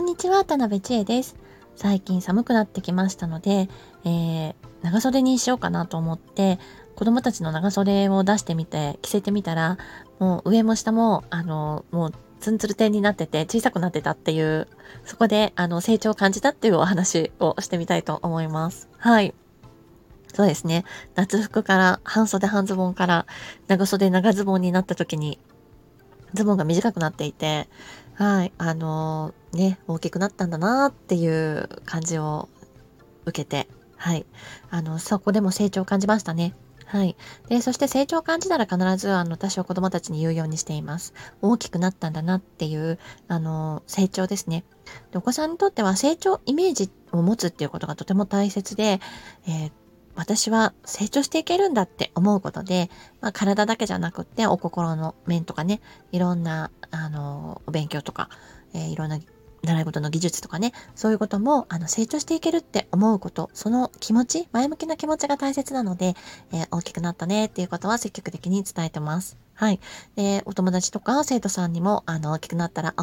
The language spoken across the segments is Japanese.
んにちは、田辺千恵です。最近寒くなってきましたので、えー、長袖にしようかなと思って、子供たちの長袖を出してみて、着せてみたら、もう上も下も、あの、もうツンツルテンになってて小さくなってたっていう、そこで、あの、成長を感じたっていうお話をしてみたいと思います。はい。そうですね。夏服から、半袖半ズボンから、長袖長ズボンになった時に、ズボンが短くなっていて、はい、あのー、ね、大きくなったんだなっていう感じを受けて、はい、あの、そこでも成長を感じましたね。はい。で、そして成長を感じたら必ず、あの、私は子供たちに言うようにしています。大きくなったんだなっていう、あの、成長ですね。でお子さんにとっては成長イメージを持つっていうことがとても大切で、えー、私は成長していけるんだって思うことで、まあ、体だけじゃなくってお心の面とかね、いろんな、あの、お勉強とか、えー、いろんな習い事の技術とかね、そういうことも、あの、成長していけるって思うこと、その気持ち、前向きな気持ちが大切なので、えー、大きくなったねっていうことは積極的に伝えてます。はい。で、お友達とか生徒さんにも、あの、大きくなったら、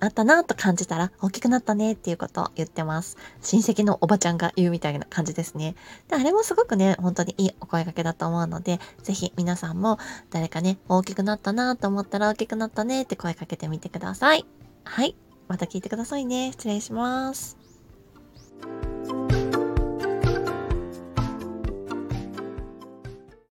なったなと感じたら大きくなったねっていうことを言ってます。親戚のおばちゃんが言うみたいな感じですね。で、あれもすごくね、本当にいいお声掛けだと思うので、ぜひ皆さんも誰かね、大きくなったなと思ったら大きくなったねって声かけてみてください。はい。また聞いてくださいね。失礼します。